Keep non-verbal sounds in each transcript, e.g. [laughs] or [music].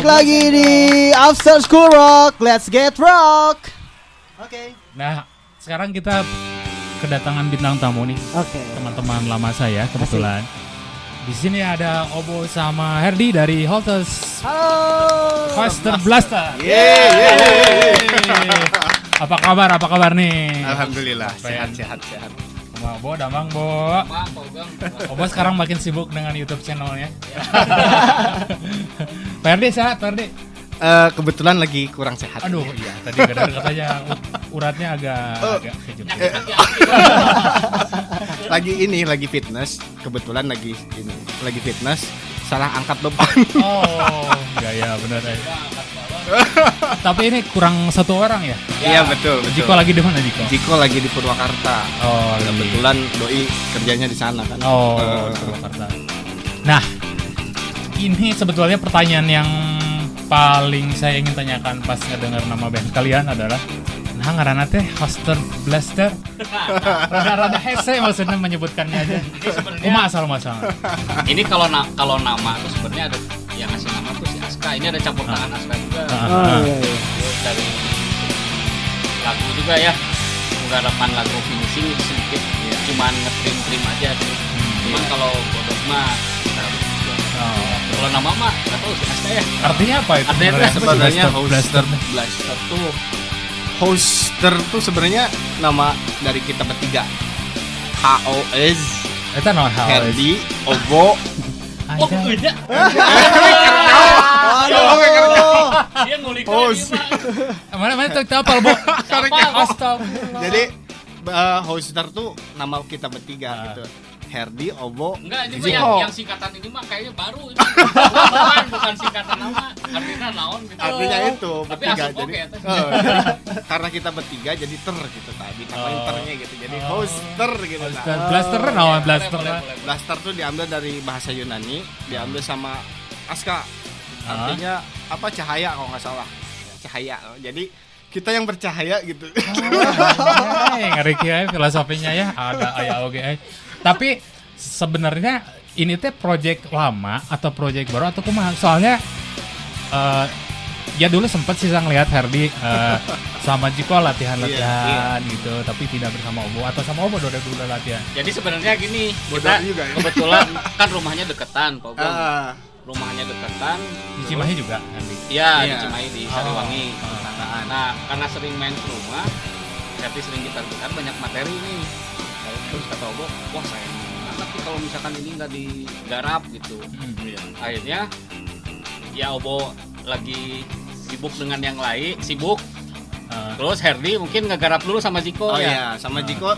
balik lagi di After School Rock. Let's get rock. Oke. Nah, sekarang kita kedatangan bintang tamu nih, Oke. teman-teman lama saya kebetulan. Di sini ada Obo sama Herdi dari Holters Halo. Faster Blaster. Yeay, Apa kabar? Apa kabar nih? Alhamdulillah ya? sehat sehat sehat. Sama Bo, Damang Bo. Obo sekarang makin sibuk dengan YouTube channelnya. [laughs] Pak Herdi sehat, Pak Herdi? Eh, kebetulan lagi kurang sehat. Aduh, iya. Tadi kadang katanya uratnya agak agak kejut. [laughs] lagi ini lagi fitness. Kebetulan lagi ini lagi fitness. Salah angkat beban. Oh, iya ya benar ya. [laughs] Tapi ini kurang satu orang ya? Iya betul betul. Jiko lagi di mana Jiko? Jiko lagi di Purwakarta. Oh, lagi. Kebetulan doi kerjanya di sana kan. Oh, Eh, Purwakarta. Nah, ini sebetulnya pertanyaan yang paling saya ingin tanyakan pas ngedengar nama band kalian adalah Nah, ngaranna teh Hoster Blaster. [laughs] Rada-rada hese maksudnya menyebutkannya aja. Kuma asal masalah. ini kalau na kalau nama tuh sebenarnya ada yang ngasih nama tuh Aska ini ada campur tangan Aska juga Oh iya iya. Dari lagu juga ya penggarapan lagu finishing itu sedikit ya, cuman ngetrim trim aja sih cuman kalau bodoh mah. Oh. kalau nama mah nggak tahu si Aska ya Artinya apa itu? Artinya sebenarnya? sebenarnya Blaster, Blaster. Tuh Hoster tuh sebenarnya nama dari kita bertiga. H O S Eta naon hal? Herdi Obo oh beda Aduh. dia ngulik Host. Mana mana tahu apa Bo? [laughs] Astagfirullah. Jadi eh, Hoster tuh nama kita bertiga Ah. gitu. Herdi Obo Enggak, ini yang, yang singkatan ini mah kayaknya baru ini. bukan, bukan singkatan nama, artinya naon gitu. Artinya itu Tapi bertiga jadi oke. Oh, karena kita bertiga jadi ter gitu tadi tambahin Oh. ternya gitu jadi Oh. hoster gitu nah. Blaster, naon blaster? Boleh, boleh, boleh. blaster tuh diambil dari bahasa Yunani diambil sama aska artinya apa cahaya kalau nggak salah cahaya jadi kita yang bercahaya gitu Hey, ngeri kieu filosofinya ya ada aya oge. eh. Tapi sebenarnya ini teh project lama atau project baru atau kumaha? Soalnya eh ya dulu sempet sih saya ngeliat Herdi eh, sama Jiko latihan-latihan gitu, tapi tidak bersama Obo atau sama Obo udah dulu latihan. Jadi sebenarnya gini, kita juga ya. kebetulan [laughs] kan rumahnya deketan, Pak Bang. Ah, Rumahnya deketan. Di Cimahi juga Herdi. Iya, di Iya. Cimahi di Oh. Sariwangi. Ah. Nah, karena sering main ke rumah, tapi sering gitar-gitar banyak materi nih. Terus kata Obo, wah sayang banget nih kalau misalkan ini nggak digarap gitu. Hmm. akhirnya ya Obo lagi sibuk dengan yang lain sibuk Eh, terus Herdi mungkin ngegarap dulu sama Jiko oh ya iya sama Jiko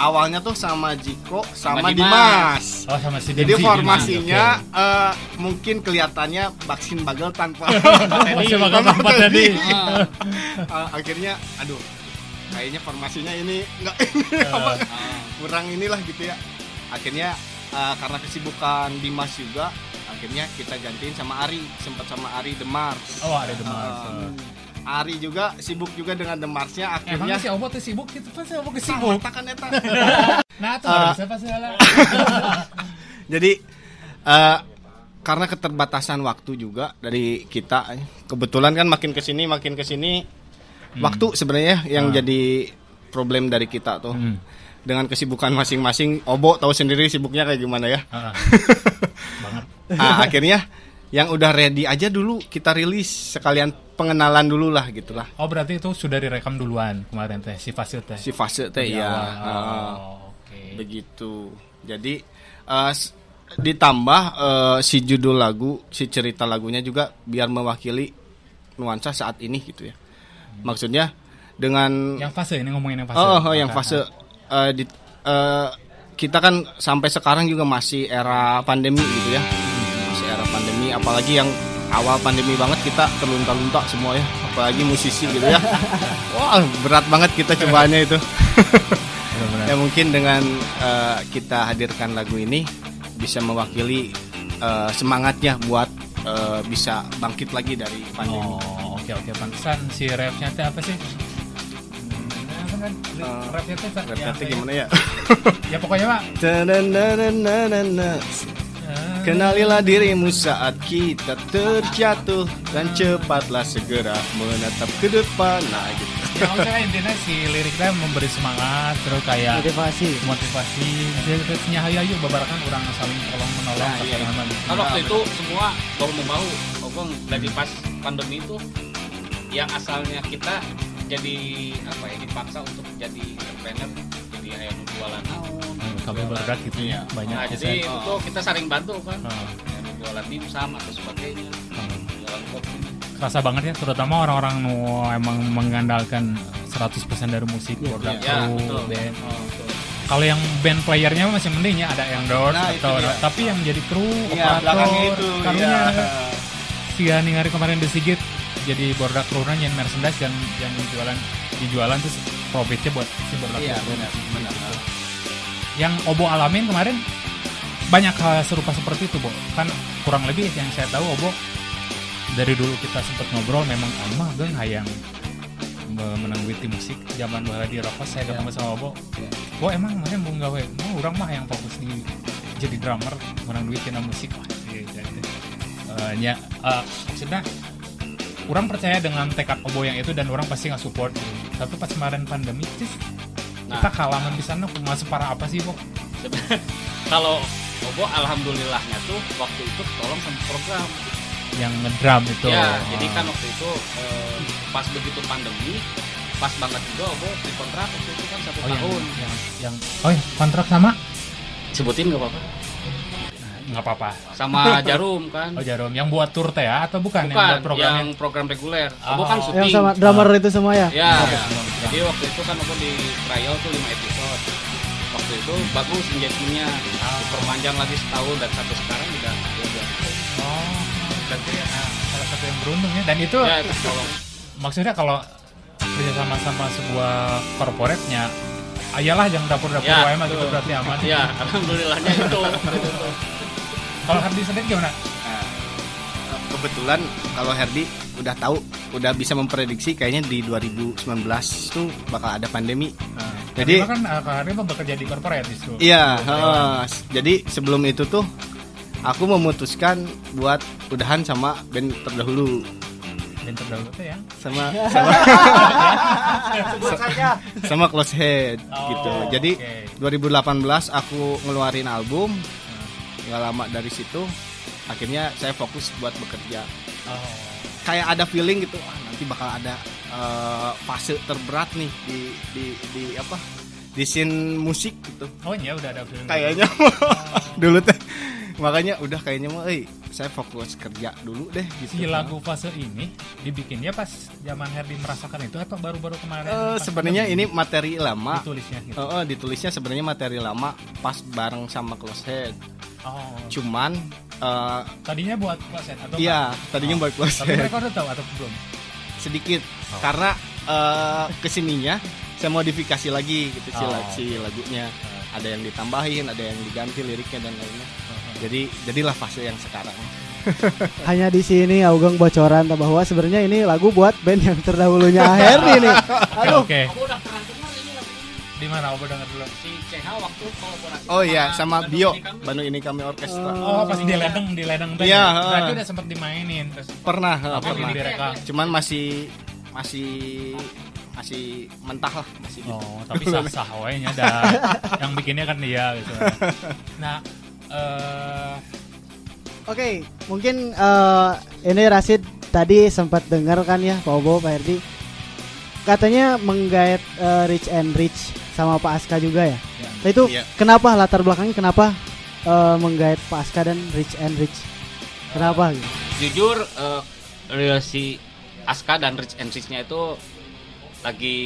awalnya tuh sama Jiko sama, Sama Dimas. oh sama si Jadi formasinya Dimsi, eh, mungkin kelihatannya baksin bagel tanpa [laughs] bakal Tanpa tempat tadi. Ah, Eh, akhirnya aduh kayaknya formasinya ini nggak [laughs] ah. apa kurang inilah gitu ya akhirnya eh, karena kesibukan Dimas juga akhirnya kita gantiin sama Ari sempat sama Ari The Mars Oh ada demam. Eh, Ari juga sibuk juga dengan The Marsnya Emang akhirnya si tuh sibuk gitu kan si Sibuk kesibuk. kan eta [laughs] Nah tuh Eh, harus apa sih. [laughs] Jadi eh, karena keterbatasan waktu juga dari kita, kebetulan kan makin ke sini makin ke sini waktu sebenarnya yang Ah. jadi problem dari kita tuh. Hmm. Dengan kesibukan masing-masing, Obo tahu sendiri sibuknya kayak gimana ya. Ah, [laughs] banget. Ah, akhirnya yang udah ready aja dulu kita rilis sekalian pengenalan dulu lah gitulah. Oh berarti itu sudah direkam duluan kemarin teh si Fasil teh. Si fase teh ya. Ah. Oh, Oke. begitu jadi s- ditambah eh, si judul lagu si cerita lagunya juga biar mewakili nuansa saat ini gitu ya maksudnya dengan Yang fase ini ngomongin yang fase. oh, oh, yang fase eh, di, eh, kita kan sampai sekarang juga masih era pandemi gitu ya masih era pandemi apalagi yang awal pandemi banget kita terlunta-lunta semua ya apalagi musisi gitu ya [laughs] wah berat banget kita cobaannya itu. [laughs] Ya mungkin dengan eh, kita hadirkan lagu ini bisa mewakili eh, semangatnya buat eh, bisa bangkit lagi dari pandemi. Oh oke oke pantesan si teh apa sih? Kan? Eh, Rapnya yang tuh gimana ya? Ya [laughs] pokoknya pak. Kenalilah dirimu saat kita terjatuh dan cepatlah segera menatap ke depan. Nah, gitu. Ya maksudnya intinya si liriknya memberi semangat terus kayak Motivasi. motivasi terusnya hayu ayo babarakan orang saling tolong menolong Nah, iya. kesalahan kan waktu itu semua bahu membahu Ogong dari pas pandemi itu yang asalnya kita jadi apa ya dipaksa untuk jadi entrepreneur jadi ayam jualan. Naon kami bergerak gitu ya banyak nah kisah. jadi itu tuh kita saling bantu kan. Ah, ayam jualan dimsum atau sebagainya. Jualan kopi kerasa banget ya terutama orang-orang nu emang mengandalkan 100% dari musik produk ya kru, betul. band Oh, betul. kalau yang band playernya masih mending ya ada yang doors Nah, atau dia. tapi yang jadi kru Iya, belakangnya itu. karunya. Iya. si hari kemarin di Sigit jadi bordak krunya yang merchandise yang yang dijualan dijualan terus profitnya buat si bordak Iya, kru. benar, benar. yang Obo alamin kemarin banyak hal serupa seperti itu, Bo. Kan kurang lebih yang saya tahu Obo dari dulu kita sempat ngobrol memang emang geng hayang me- menang duit di musik zaman bahwa di rokok saya ketemu sama Obo. Bo emang mana mau gawe? Mau orang mah yang fokus di jadi drummer menang duit kena musik wah iya. Eh, nya eh, maksudnya orang percaya dengan tekad Obo yang itu dan orang pasti nggak support tapi pas kemarin pandemi sih Nah. kita kalaman di sana kumaha separah apa sih? Sebenarnya [laughs] kalau Bobo alhamdulillahnya tuh waktu itu tolong sama program yang ngedrum itu. ya Oh. jadi kan waktu itu eh, pas begitu pandemi pas banget juga Bobo dikontrak waktu itu kan satu oh, yang, tahun yang, yang oh ya, kontrak sama sebutin nggak apa-apa nggak apa-apa. sama Jarum kan Oh Jarum yang buat tour teh ya atau bukan, yang bukan buat program yang program reguler Oh. kan Yang syuting sama drummer itu semua ya? ya Oke. jadi waktu itu kan Bobo di trial tuh 5 episode waktu itu bagus engagementnya Ah. diperpanjang lagi setahun dan sampai sekarang udah udah Oh, berarti ah, salah satu yang beruntung ya. Dan itu ya itu maksudnya kalau kerja sama sama sebuah corporate-nya ayalah yang dapur-dapur Ya, UMA gitu berarti aman. ya alhamdulillahnya itu. [laughs] Kalau Hardi sendiri gimana? Nah, kebetulan kalau Herdi udah tahu, udah bisa memprediksi kayaknya di 2019 tuh bakal ada pandemi. Nah, Jadi- kan Kak Hardi mah bekerja di corporate justru. Iya, heeh. jadi sebelum itu tuh aku memutuskan buat udahan sama band terdahulu Dan terdahulu tuh ya. sama [laughs] sama sama Close Head Oh, gitu. Jadi oke. 2018 aku ngeluarin album. Nggak lama dari situ akhirnya saya fokus buat bekerja. Oh. Kayak ada feeling gitu, ah nanti bakal ada eh, fase terberat nih di di di apa? Di scene musik gitu. Oh iya udah ada film. Kayaknya [laughs] dulu teh makanya udah kayaknya mah euy saya fokus kerja dulu deh si gitu. lagu fase ini dibikinnya pas zaman Herdi merasakan itu atau baru-baru kemarin? Pas sebenarnya ini materi lama. ditulisnya gitu. Oh, oh, ditulisnya sebenarnya materi lama pas bareng sama Close Head. Oh. Cuman eh, Tadinya buat kloset atau iya, enggak? tadinya Oh. buat Close Tapi Head mereka udah tahu atau belum? sedikit Oh. karena eh, ke sininya saya modifikasi lagi gitu si, Oh. si lagunya. Ada yang ditambahin, ada yang diganti liriknya dan lainnya. Oh. Jadi jadilah fase yang sekarang. [laughs] Hanya di sini Augeng bocoran bahwa sebenarnya ini lagu buat band yang terdahulunya Herdi nih. [laughs] Aduh. Oke. Aku udah pernah dengar ini lagu ini. Di mana? Aku denger dulu. si CH waktu kolaborasi Oh iya, sama Bandung Bio, Ini Kami. Bandung ini kami orkestra. Oh, pas di ledeng, di ledeng teh. Iya, Berarti heeh. udah sempat dimainin. Pernah, Tapi pernah. direkam. Cuman masih masih masih mentah lah, masih gitu. Oh, tapi sah-sah we nya dah. [laughs] Yang bikinnya kan dia gitu. Nah, eh Oke, mungkin eh, ini Rasid tadi sempat dengar kan ya Pak Obo, Pak Herdi. Katanya menggait eh, Rich and Rich sama Pak Aska juga ya. Ya. Nah, itu Iya. kenapa latar belakangnya kenapa eh, menggait Pak Aska dan Rich and Rich? Kenapa gitu? jujur eh, relasi Aska dan Rich and Rich-nya itu lagi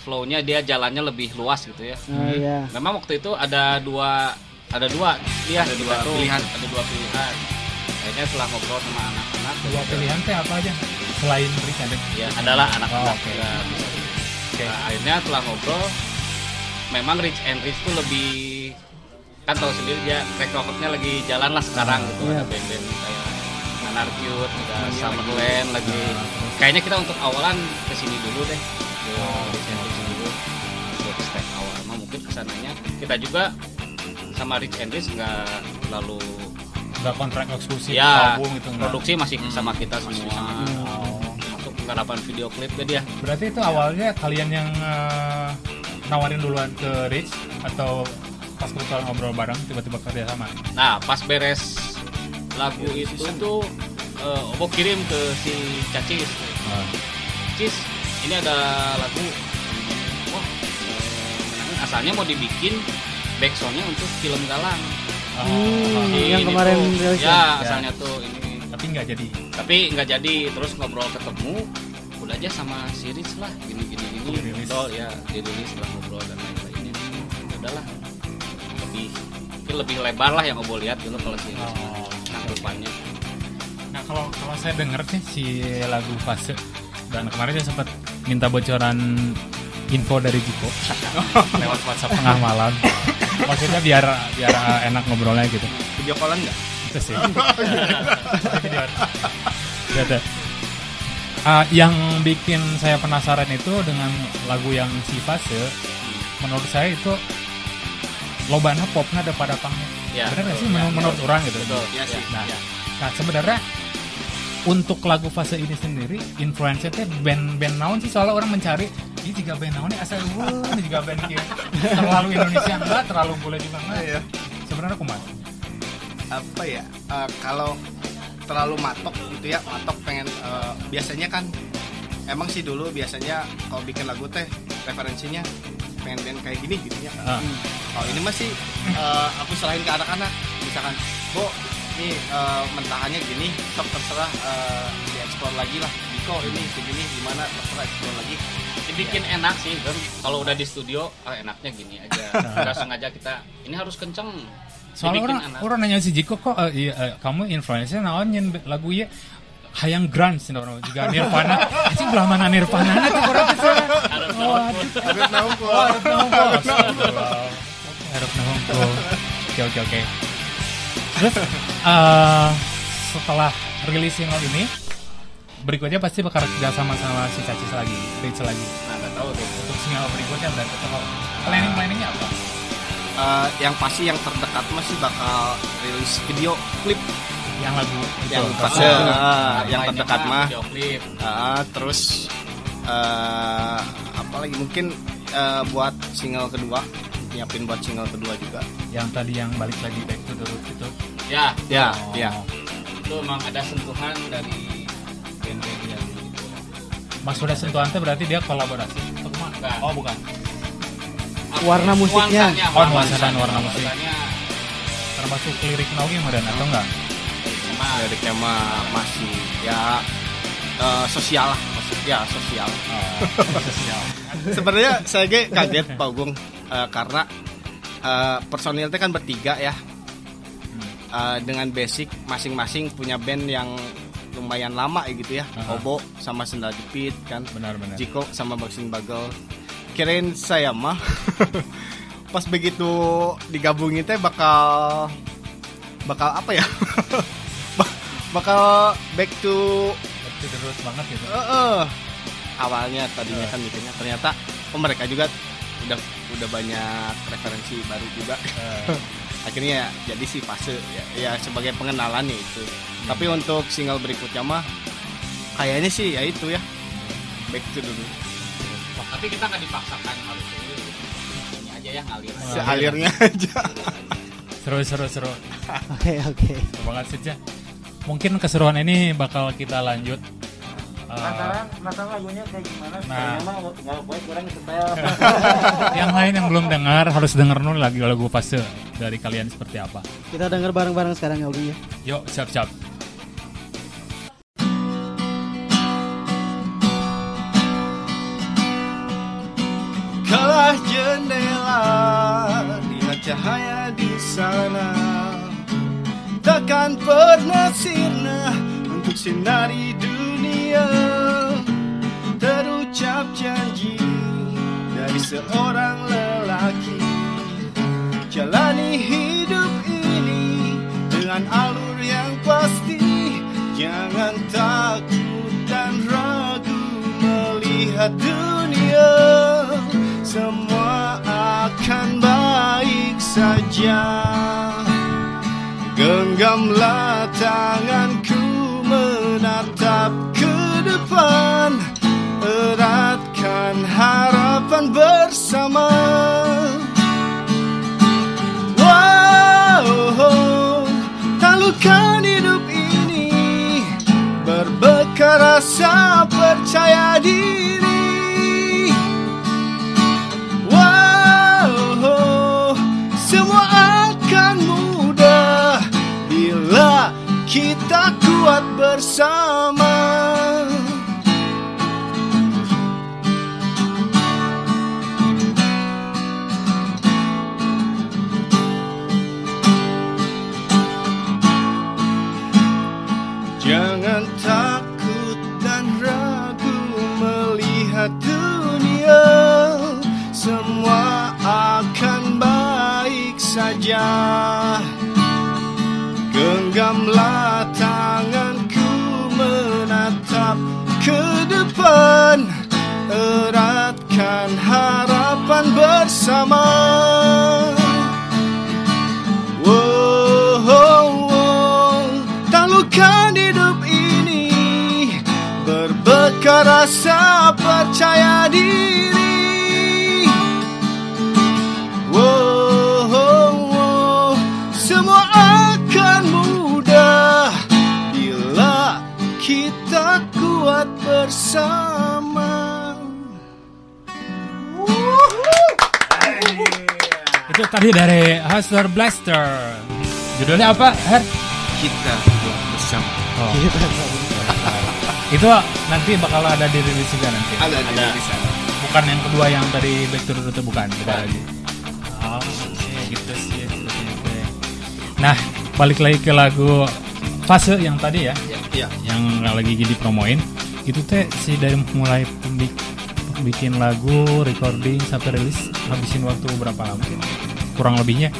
flow-nya dia jalannya lebih luas gitu ya. Oh, iya. Memang waktu itu ada dua ada dua dia Ada dua pilihan. ada dua pilihan. Akhirnya setelah ngobrol sama anak-anak dua pilihan teh apa aja? Selain Rich ada. ya adalah anak-anak Oh, oke. ya. Oke. Nah, akhirnya setelah ngobrol memang Rich and Rich tuh lebih kan tahu sendiri dia track recordnya lagi jalan lah sekarang gitu Iya. ada band-band kayak Anarcute, ada Summerland lagi kayaknya kita untuk awalan ke sini dulu deh ke Rich and Rich dulu untuk step awal mungkin ke sananya kita juga sama Rich and Rich nggak terlalu nggak kontrak eksklusif ya album nggak? produksi masih sama kita semua Oh. masuk penggarapan video klip ke dia Berarti itu awalnya kalian yang eh, nawarin duluan ke Rich atau pas kebetulan ngobrol bareng tiba-tiba kerja sama? nah pas beres lagu itu tuh eh, Obo kirim ke si Cacis Cis ini ada lagu wah eh, asalnya mau dibikin backsoundnya untuk film Galang. Hmm, Si yang ini kemarin tuh, rilis ya ya? asalnya tuh ini. Tapi nggak jadi. tapi nggak jadi terus ngobrol ketemu udah aja sama si Rich lah. Gini gini gini. Ngobrol ya dirilis setelah ngobrol dan lain-lainnya. Ya udahlah. Lebih mungkin lebih lebar lah yang Obo lihat dulu kalau si Rich Oh. tanggapannya Nah kalau kalau saya denger sih si lagu fase dan kemarin saya sempat minta bocoran info dari Jiko [laughs] lewat WhatsApp tengah malam. Maksudnya biar biar uh, enak ngobrolnya gitu. Video callan nggak? Itu sih. Dia [laughs] ada. Ah, yang bikin saya penasaran itu dengan lagu yang si fase menurut saya itu lobana popnya daripada pangnya. Ya, Bener nggak sih betul. menurut, Ya, menurut orang gitu? betul Iya sih. Nah, Iya. nah sebenarnya untuk lagu fase ini sendiri influencernya band-band naon sih soalnya orang mencari ini juga band naon nih asal ini juga band kia terlalu Indonesia enggak terlalu boleh juga enggak Iya. sebenarnya kumat. Apa ya eh, kalau terlalu matok gitu ya matok pengen eh, biasanya kan emang sih dulu biasanya kalau bikin lagu teh referensinya pengen band kayak gini gitu ya. Ah. kalau ini masih eh, aku selain ke anak-anak. Misalkan bo ini eh, mentahannya gini sok terserah eh, dieksplor lagi lah Diko ini segini gimana? Terserah eksplor lagi dibikin enak sih kan kalau udah di studio ah, enaknya gini aja. [laughs] Udah sengaja kita ini harus kenceng. Soalnya orang enak. orang nanya si Jiko kok eh, iya, eh, kamu influencer naon nyen lagu ya hayang grunge nih orang juga Nirvana. [laughs] Sih belah mana Nirvana nanti orang ke sana? Harus kok Oh, harus. Harus nongol. Oke, oke, oke. Terus, eh, setelah rilis single ini, berikutnya pasti bakal kerja sama sama si Cacis lagi, Rich lagi. nah nggak tahu tuh Untuk single berikutnya dan atau planning planningnya apa? Eh, yang pasti yang terdekat masih bakal rilis video klip Yang lagu itu, yang apa? fase ah, yang terdekat mah video klip Ah, terus eh apa lagi mungkin eh, buat single kedua nyiapin buat single kedua juga yang tadi yang balik lagi back to the roots itu. ya ya Oh. ya itu emang ada sentuhan dari band-band yang gitu Mas udah sentuhan teh berarti dia kolaborasi. Bukan. Oh bukan. Warna musiknya. Nuansanya, Oh, nuansa dan warna musik. Termasuk lirik Nogi meren atau enggak? liriknya mah masih ya eh, sosial lah ya sosial Oh, sosial. [laughs] sebenarnya saya ge kaget Pak Gung eh, karena eh, personilnya kan bertiga ya Eh, dengan basic masing-masing punya band yang lumayan lama ya gitu ya. Obo sama Sendal Jepit kan Benar-benar. Jiko sama Boxing Bagel kirain saya mah [laughs] pas begitu digabungin teh bakal bakal apa ya [laughs] Ba- bakal back to Back to the roots banget gitu. eh, eh. awalnya tadinya kan mikirnya ternyata oh mereka juga udah udah banyak referensi baru juga Eh, [laughs] akhirnya ya, jadi sih fase ya, ya sebagai pengenalan ya itu. Tapi untuk single berikutnya mah kayaknya sih ya itu ya. Back to dulu. Tapi kita nggak dipaksakan harus ini ini aja ya ngalir aja. sealirnya aja. seru seru seru. [laughs] Oke oke. banget sih Cah. mungkin keseruan ini bakal kita lanjut Eh, penasaran lagunya kayak gimana Nah. mah nggak boleh kurang setel [laughs] yang lain yang belum dengar harus denger dulu lagi lagu fase dari kalian seperti apa. Kita denger bareng-bareng sekarang ya Ogi ya. yuk siap siap Kalah jendela Lihat cahaya di sana. Takkan pernah sirna Untuk sinari Terucap janji Dari seorang lelaki. Jalani hidup ini Dengan alur yang pasti. Jangan takut dan ragu melihat dunia. Semua akan baik saja. Genggam Genggamlah tanganku depan Eratkan harapan bersama Wow, talukan hidup ini Berbekal rasa percaya diri Wow, semua akan mudah bila kita kuat bersama. Saja. Genggamlah tanganku menatap ke depan. Eratkan harapan bersama. Wow, wow, talukan hidup ini. Berbekal rasa percaya diri bersama Itu tadi dari Hustler Blaster. Judulnya apa, Her? Kita bersama Oh. itu nanti bakal ada di rilis juga nanti. Ada, ada, di sana Bukan yang kedua yang tadi Back to the bukan, beda lagi. Oh, oke, gitu sih. Nah, balik lagi ke lagu fase yang tadi ya, Iya yang lagi dipromoin. Itu teh si dari mulai pembik- bikin lagu, recording sampai rilis habisin waktu berapa lama? Kurang lebihnya.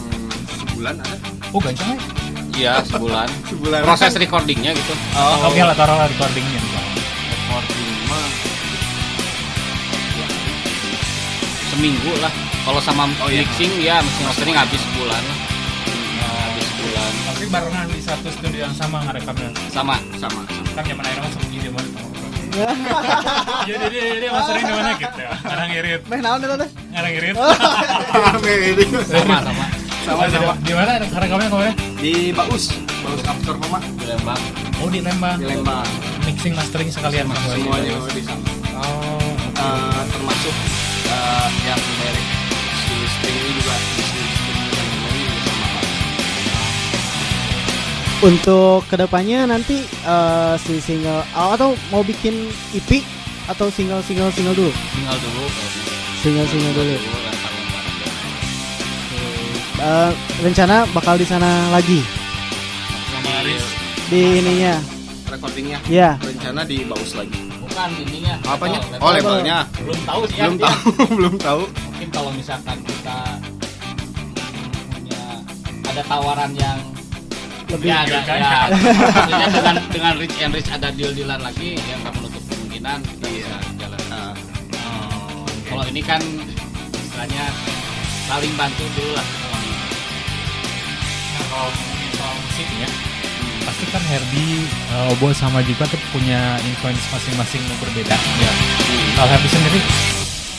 Sebulan ada Oh, gancang ya? Iya sebulan. [laughs] Sebulan Proses recordingnya gitu. Oh, Oke lah, taruhlah recordingnya. Recording mah ya, seminggu lah. Kalau sama Oh, iya. mixing ya mixing mastering habis sebulan lah. Nah, habis sebulan. Tapi barengan di satu studio yang sama ngerekamnya. Sama. Sama Kan zaman akhirnya masuk gini [laughs] Jadi dia dia mastering di mana gitu ya. Kadang irit, Meh naon eta teh? kadang irit. [laughs] Sama sama. Sama sama Di mana rekamnya kemarin? Di Baus Baus Kaptor Mama Di Lembang. Oh di Lembang. Di Lembang Mixing mastering sekalian Mas. Semuanya di sana Oh. Eh, Termasuk eh, yang direct Untuk ke depannya nanti eh, si single oh, atau mau bikin EP atau single single single dulu? Tinggal dulu. Single single dulu. Eh, rencana bakal di sana lagi Sama Aris. di ininya. Recordingnya Ya. Rencana di Baus lagi Bukan ininya. Apanya? Oh level. levelnya Belum tahu sih ya. Belum tahu [laughs] Belum tahu Mungkin kalau misalkan kita punya ada tawaran yang Lebih ya, ada, kan? ya, [laughs] maksudnya dengan dengan rich and rich ada deal dealan lagi yang nggak menutup kemungkinan kita Iya. bisa jalan. Nah, Oh, Kalau ini kan istilahnya saling bantu dulu lah. kalau ini. Nah, kalau soal musik ya, pasti kan Herdi, uh, Obo sama juga tuh punya influence masing-masing yang berbeda. Ya. Kalau Herdi sendiri,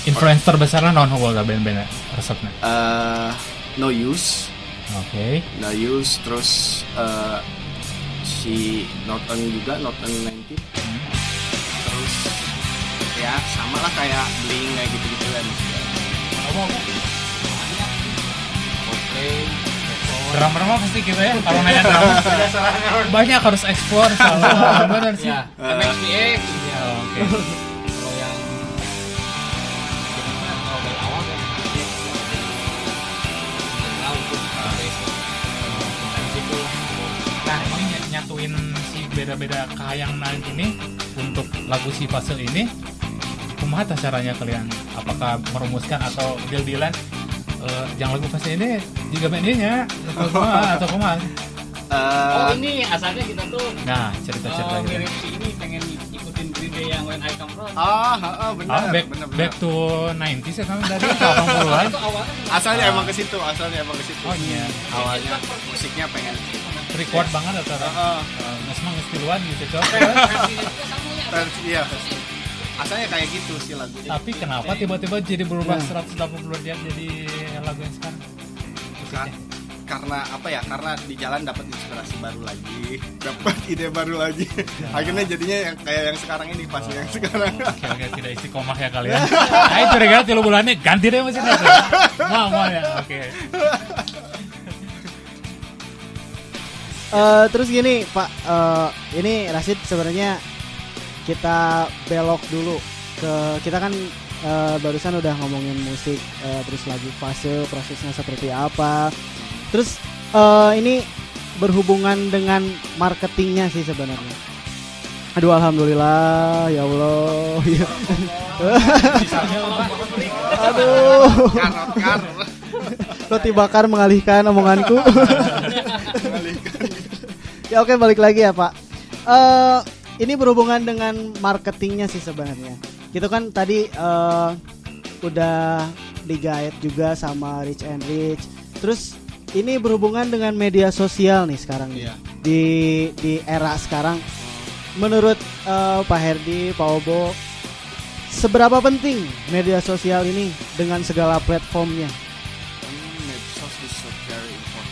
influence terbesarnya non Obo gak band-band resepnya. eh, No Use Oke. No Use Terus eh, Si Norton juga Norton 90 Terus Ya sama lah kayak Bling kayak gitu-gitu kan Obo, Obo. Oke. Drummer mah pasti gitu ya, kalau nanya [laughs] drummer. Banyak harus explore salah. [laughs] Benar sih. Ya, MXPX. Ya. Oh, Oke. Kalau nyatuin si beda-beda kahayang naik ini untuk lagu si fase ini kumaha caranya kalian? Apakah merumuskan atau deal-dealan? Eh, yang lagu fase ini juga bandnya atau kumaha [laughs] atau kumaha Oh Eh, ini asalnya kita tuh nah cerita-cerita oh, gitu mirip si ini pengen ikutin Green Day yang When I Come From. Ah, ah, ah, benar, Ah, back, benar, back to 90s ya kan? Dari 80-an Itu awalnya. Asalnya emang ke situ, asalnya emang ke situ. oh iya. Awalnya musiknya pengen record banget atau Heeh. nggak semang stiluan gitu cok. [laughs] Versi- iya versi. asalnya kayak gitu sih lagunya. Tapi kenapa tiba-tiba jadi berubah Nah. 180 derajat jadi lagu yang sekarang? Ka- karena apa ya? Karena di jalan dapat inspirasi baru lagi. [laughs] Dapat ide baru lagi. Akhirnya jadinya yang kayak yang sekarang ini pas yang sekarang. Oke oke tidak istiqomah ya kalian. Nah itu kira tiga bulannya ganti deh mesinnya mau mau ya? Oke Eh, terus gini Pak, eh, ini Rasid sebenarnya kita belok dulu ke kita kan eh, barusan udah ngomongin musik, eh, terus lagi fase prosesnya seperti apa. Terus eh, ini berhubungan dengan marketingnya sih sebenarnya. Aduh alhamdulillah ya Allah. Ya. [laughs] Aduh. Roti bakar mengalihkan omonganku. [laughs] ya oke balik lagi ya Pak. Eh ini berhubungan dengan marketingnya sih sebenarnya. Gitu kan tadi eh udah digait juga sama Rich and Rich. Terus ini berhubungan dengan media sosial nih sekarang nih. Iya. Di di era sekarang. Menurut eh, Pak Herdi, Pak Obo, seberapa penting media sosial ini dengan segala platformnya? medsos is so very important.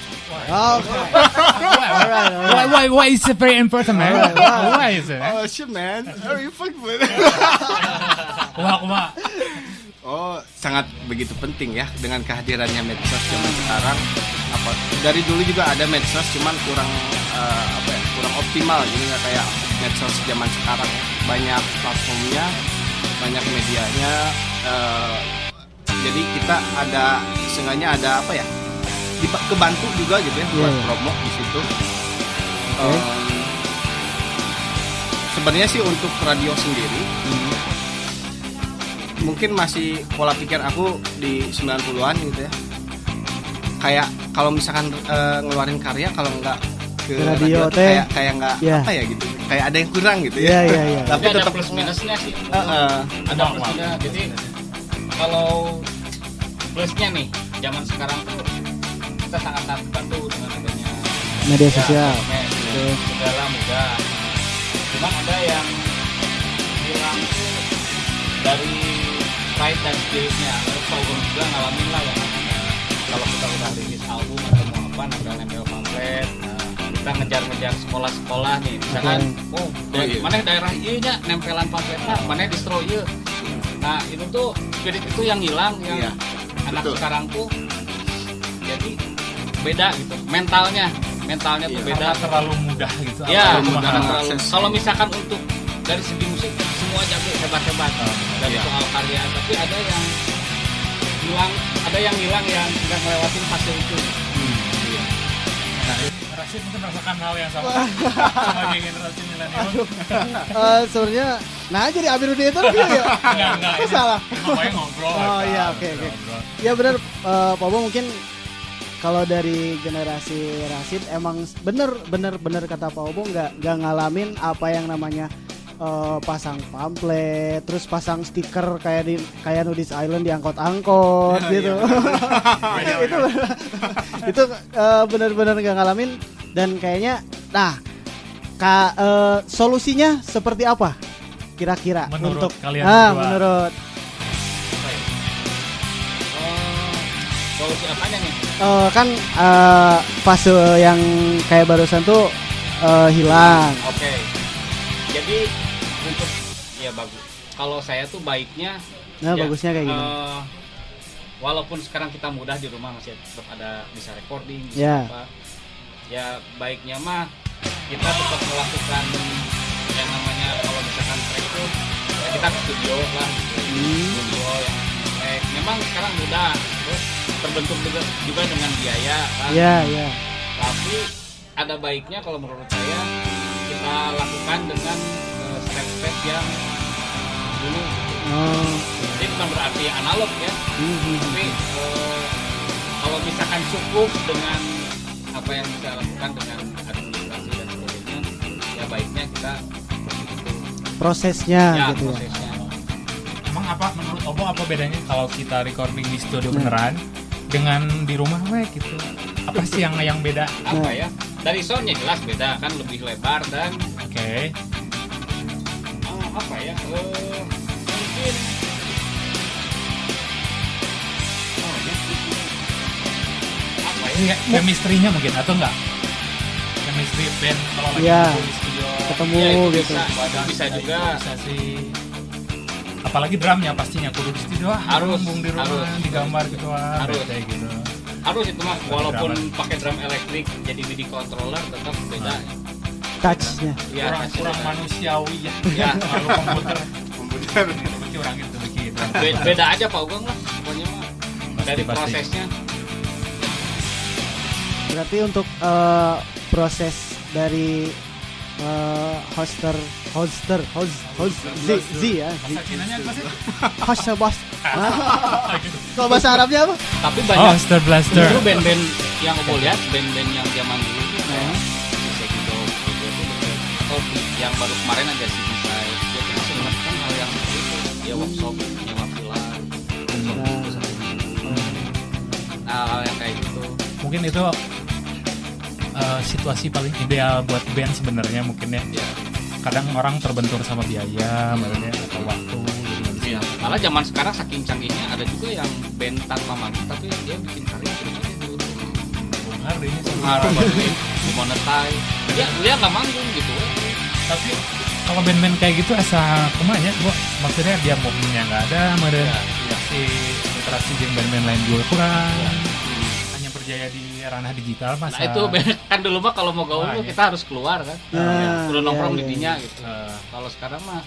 Alright, alright. why why why is it very important man why is it oh shit man are you fuck with [laughs] wah wah Oh, sangat begitu penting ya dengan kehadirannya medsos zaman sekarang. Apa dari dulu juga ada medsos, cuman kurang eh, apa ya, kurang optimal, jadi nggak kayak medsos zaman sekarang. ya. Banyak platformnya, banyak medianya. eh, jadi kita ada, seenggaknya ada apa ya? Dipa- kebantu juga gitu ya buat Iya, iya. promo di situ. Oke. Em, Sebenarnya sih untuk radio sendiri mungkin masih pola pikir aku di 90-an gitu ya. Kayak kalau misalkan eh, ngeluarin karya kalau nggak ke radio radio, tuh teh. kayak kayak nggak Iya. apa ya gitu. Kayak ada yang kurang gitu ya. iya, iya. [laughs] Tapi Tapi ada tetap plus minusnya sih. Eh, eh. Ada plus minusnya. Jadi kalau plusnya nih, zaman sekarang tuh kita sangat terbantu dengan adanya Media ya, sosial. sosmed, Oke. segala mudah. Cuman ada yang hilang tuh dari pride dan spiritnya. Lalu Paugun juga ngalamin lah yang kalau kita udah rilis album atau mau apa, nempel nempel pamflet. Nah, kita ngejar-ngejar sekolah-sekolah nih, misalkan, oh, dari iya. mana daerah iya nya nempelan pamfletnya, mana distro iya. Nah itu tuh spirit itu yang hilang, yang Iya, anak betul. sekarang tuh beda gitu, mentalnya, mentalnya tuh Iya, beda. Karena terlalu mudah gitu. Ya, Terlalu mudah mahal. terlalu- kalau, misalkan untuk dari segi musik semua jago hebat-hebat dari Iya. soal karya, tapi ada yang hilang, ada yang hilang yang nggak ngelewatin fase itu. Nah, Rashid mungkin merasakan hal yang sama sebagai [laughs] generasi milenial. Eh, sebenarnya nah jadi Amiruddin itu ya. [laughs] Enggak, enggak. Kok salah? Ngobrol. Oh, iya, oke, oke. Ya benar eh, Pak Bo mungkin kalau dari generasi Rasid emang bener bener bener kata Pak Obo nggak nggak ngalamin apa yang namanya eh, pasang pamflet terus pasang stiker kayak di kayak Nudis Island diangkot-angkot Iya, [laughs] gitu itu [laughs] itu eh, bener-bener nggak ngalamin dan kayaknya nah ka, eh, solusinya seperti apa kira-kira Menurut untuk kalian ah berdua. menurut ya? Oh, solusi apanya nih? Eh, kan eh, fase yang kayak barusan tuh eh, hilang. Oke. Jadi untuk ya bagus. Kalau saya tuh baiknya Nah, ya, bagusnya kayak gini. walaupun sekarang kita mudah di rumah masih tetap ada bisa recording, bisa Ya. apa. Ya baiknya mah kita tetap melakukan yang namanya kalau misalkan track tuh ya kita ke studio lah. Hmm. Studio yang eh, memang sekarang mudah terus terbentuk juga, juga dengan biaya kan Ya, ya. tapi ada baiknya kalau menurut saya kita lakukan dengan eh, step-step yang dulu Oh. jadi bukan berarti analog ya Hmm, hmm, tapi eh, kalau misalkan cukup dengan apa yang bisa lakukan dengan administrasi dan sebagainya ya baiknya kita Prosesnya ya gitu ya. prosesnya Emang apa menurut Obo apa bedanya kalau kita recording di studio Nah. beneran dengan di rumah weh gitu? Apa sih yang yang beda? apa ya dari soundnya jelas beda kan lebih lebar dan Oke. oh, apa ya eh, mungkin oh ya apa ya chemistry-nya mungkin atau enggak? Chemistry band kalau lagi ngumpul di studio. ketemu Iya, itu gitu bisa, bisa Ya, juga bisa sih. Apalagi drumnya pastinya kudu di studio ah, Harus, ngomong di rumah harus. digambar gitu ah, Harus. kayak gitu. harus itu mah walaupun pakai drum elektrik jadi MIDI controller tetap beda touchnya ya kurang kurang manusiawi ya. Ya. Terlalu komputer. komputer Bagi orang itu begitu. Be- beda aja Pak Ugeng lah pokoknya mah dari pasti. prosesnya berarti untuk eh, proses dari eh, hoster hoster host host Z Z ya. Cinanya apa sih? hoster bos. Kalau bahasa Arabnya apa? Tapi banyak Star Blaster. justru band-band yang gue lihat band-band yang zaman dulu tuh kayak gitu atau yang baru kemarin ada si Bisai dia tuh masih melakukan hal yang seperti itu. Dia workshop nyewa villa. Nah hal yang kayak gitu. Mungkin itu eh, situasi paling ideal buat band sebenarnya mungkin ya. ya Kadang orang terbentur sama biaya, maksudnya atau waktu. bisa. Iya. Malah zaman sekarang saking canggihnya ada juga yang band tanpa manggung tapi dia bikin karya terus. Benar deh, ini dimonetize. Dia dia nggak manggung gitu. tapi kalau band-band kayak gitu asa kumaha ya gua maksudnya dia momennya nggak ada kemudian Ya, si interaksi dengan band-band lain juga kurang hanya berjaya di ranah digital masa Nah itu [laughs] kan dulu mah kalau mau gaul tuh iya. kita harus keluar kan. Nah, Udah nongkrong iya, di iya. dinya gitu. Eh, Kalau sekarang mah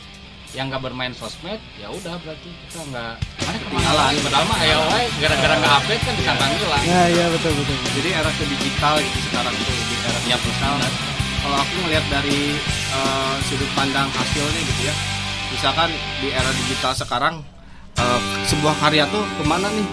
yang nggak bermain sosmed ya udah berarti kita nggak mana Ketinggalan. padahal mah ayo wae gara-gara nggak update kan disangka hilang ya ya betul betul jadi era ke digital gitu sekarang tuh di era Ya, digital kalau aku ngelihat dari eh, sudut pandang hasilnya gitu ya misalkan di era digital sekarang eh, sebuah karya tuh ke mana nih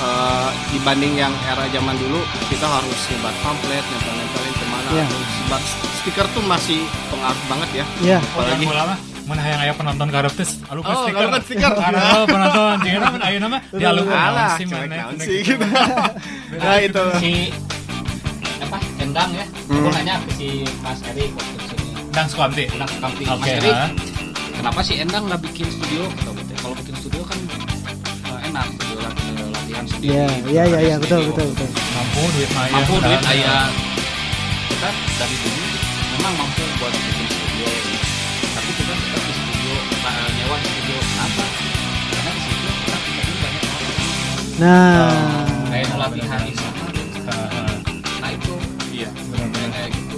gitu Eh, dibanding yang era zaman dulu kita harus nyebar pamflet nempel-nempelin ke mana atau sebar stiker tuh masih pengaruh banget ya. Oh, Apalagi- jangan mah mana yang aya penonton karep tes alu Oh, stiker. ngalupkeun stiker. Ada penonton? Jeung nama ayeuna mah? Di alu Alah, sih mana? gitu. nah itu. Si apa endang ya? Hmm. aku nanya ke si Mas Eri waktu ke sini dan Squamti endang Kamti oke Mas Eri kenapa sih endang nggak bikin studio? Gitu. kalau bikin studio kan eh, enak. Studio lagi latihan sendiri. Ya ya ya ya betul betul betul. Mampu duit mah aya. mampu duit Dan- ayah. kita dari dulu memang mampu buat bikin studio. Tapi kita tetap di studio eh, nyewa di studio. Kenapa? Karena di studio kita ketemu banyak orang. Nah. Kayak latihan di sana. Ha. nah itu. Iya Benar-benar. kayak gitu.